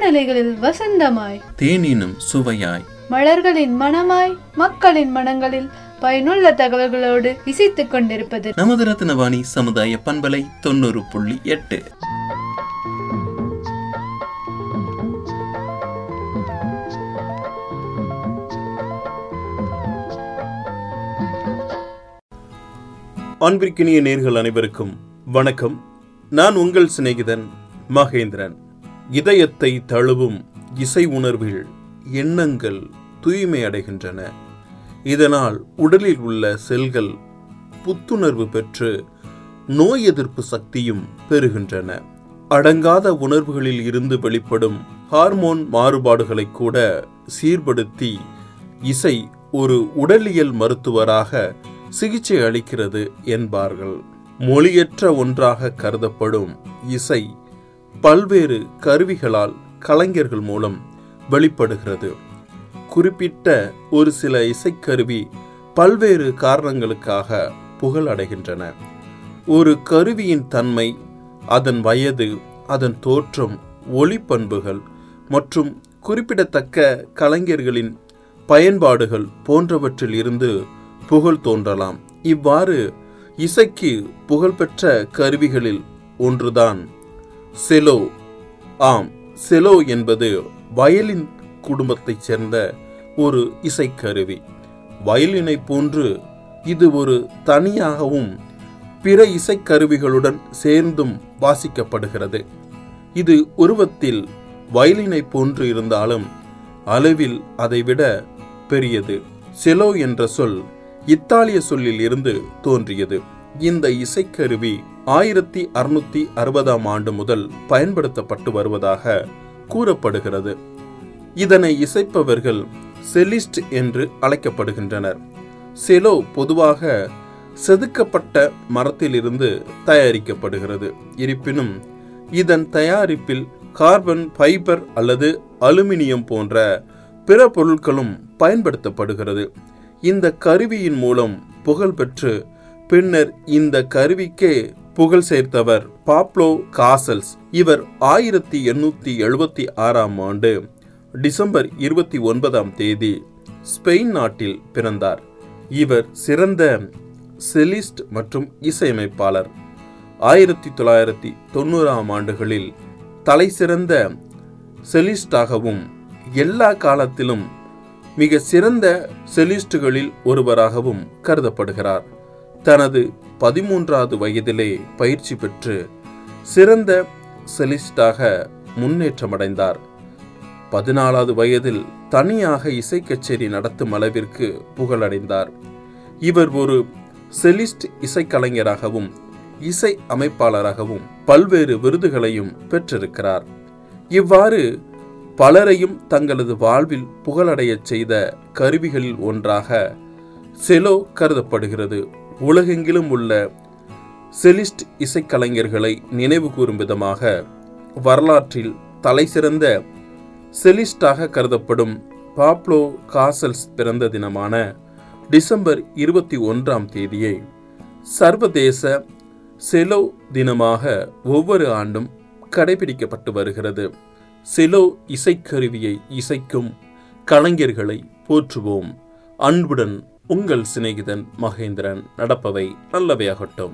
வானலைகளில் வசந்தமாய். தேனினும் சுவையாய். மலர்களின் மனமாய் மக்களின் மனங்களில் பயனுள்ள தகவல்களோடு இசைத்துக் கொண்டிருப்பது. நமது ரத்னவாணி சமுதாய பண்பலை தொண்ணூறு புள்ளி எட்டு. அன்பிற்கினிய நேர்கள் அனைவருக்கும் வணக்கம். நான் உங்கள் சிநேகிதன் மகேந்திரன். இதயத்தை தழுவும் இசை உணர்வில் எண்ணங்கள் தூய்மை அடைகின்றன. இதனால் உடலில் உள்ள செல்கள் புத்துணர்வு பெற்று நோய் எதிர்ப்பு சக்தியும் பெறுகின்றன. அடங்காத உணர்வுகளில் இருந்து வெளிப்படும் ஹார்மோன் மாறுபாடுகளை கூட சீர்படுத்தி இசை ஒரு உடலியல் மருத்துவராக சிகிச்சை அளிக்கிறது என்பார்கள். மொழியற்ற ஒன்றாக கருதப்படும் இசை பல்வேறு கருவிகளால் கலைஞர்கள் மூலம் வெளிப்படுகிறது. குறிப்பிட்ட ஒரு சில இசைக்கருவி பல்வேறு காரணங்களுக்காக புகழடைகின்றன ஒரு கருவியின் தன்மை அதன் வயது அதன் தோற்றம் ஒளிப்பண்புகள் மற்றும் குறிப்பிடத்தக்க கலைஞர்களின் பயன்பாடுகள் போன்றவற்றில் இருந்து புகழ் தோன்றலாம். இவ்வாறு இசைக்கு புகழ்பெற்ற கருவிகளில் ஒன்றுதான் செலோ. ஆம் செலோ என்பது வயலின் குடும்பத்தைச் சேர்ந்த ஒரு இசைக்கருவி. வயலினை போன்று இது ஒரு தனியாகவும் பிற இசைக்கருவிகளுடன் சேர்ந்தும் வாசிக்கப்படுகிறது. இது உருவத்தில் வயலினை போன்று இருந்தாலும் அளவில் அதைவிட பெரியது. செலோ என்ற சொல் இத்தாலிய சொல்லில் இருந்து தோன்றியது. இந்த இசைக்கருவி ஆயிரத்தி அறுநூத்தி அறுபதாம் ஆண்டு முதல் பயன்படுத்தப்பட்டு வருவதாக கூறப்படுகிறது. இதனை இசைப்பவர்கள் செலிஸ்ட் என்று அழைக்கப்படுகின்றனர். செலோ பொதுவாக செதுக்கப்பட்ட மரத்திலிருந்து தயாரிக்கப்படுகிறது. இருப்பினும் இதன் தயாரிப்பில் கார்பன் ஃபைபர் அல்லது அலுமினியம் போன்ற பிற பொருட்களும் பயன்படுத்தப்படுகிறது. இந்த கருவியின் மூலம் புகழ்பெற்று பின்னர் இந்த கருவிக்கே புகழ் சேர்த்தவர் பாப்லோ காசல்ஸ். இவர் ஆயிரத்தி எண்ணூத்தி எழுபத்தி ஆறாம் ஆண்டு டிசம்பர் இருபத்தி ஒன்பதாம் தேதி ஸ்பெயின் நாட்டில் பிறந்தார். இவர் சிறந்த செலிஸ்ட் மற்றும் இசையமைப்பாளர். ஆயிரத்தி தொள்ளாயிரத்தி தொண்ணூறாம் ஆண்டுகளில் தலை சிறந்த செலிஸ்டாகவும் எல்லா காலத்திலும் மிக சிறந்த செலிஸ்டுகளில் ஒருவராகவும் கருதப்படுகிறார். தனது பதிமூன்றாவது வயதிலே பயிற்சி பெற்று சிறந்த செலிஸ்டாக முன்னேற்றமடைந்தார். பதினாலாவது வயதில் தனியாக இசை கச்சேரி நடத்தும் அளவிற்கு புகழடைந்தார். இவர் ஒரு செலிஸ்ட் இசைக்கலைஞராகவும் இசை அமைப்பாளராகவும் பல்வேறு விருதுகளையும் பெற்றிருக்கிறார். இவ்வாறு பலரையும் தங்களது வாழ்வில் புகழடையச் செய்த கருவிகளில் ஒன்றாக செலோ கருதப்படுகிறது. உலகெங்கிலும் உள்ள செலிஸ்ட் இசைக்கலைஞர்களை நினைவு கூறும் விதமாக வரலாற்றில் தலைசிறந்த செலிஸ்டாக கருதப்படும் பாப்லோ காசல்ஸ் பிறந்த தினமான டிசம்பர் இருபத்தி ஒன்றாம் தேதியை சர்வதேச செலோ தினமாக ஒவ்வொரு ஆண்டும் கடைபிடிக்கப்பட்டு வருகிறது. செலோ இசைக்கருவியை இசைக்கும் கலைஞர்களை போற்றுவோம். அன்புடன் உங்கள் சிநேகிதன் மகேந்திரன் நடப்பவை நல்லவையாகட்டும்.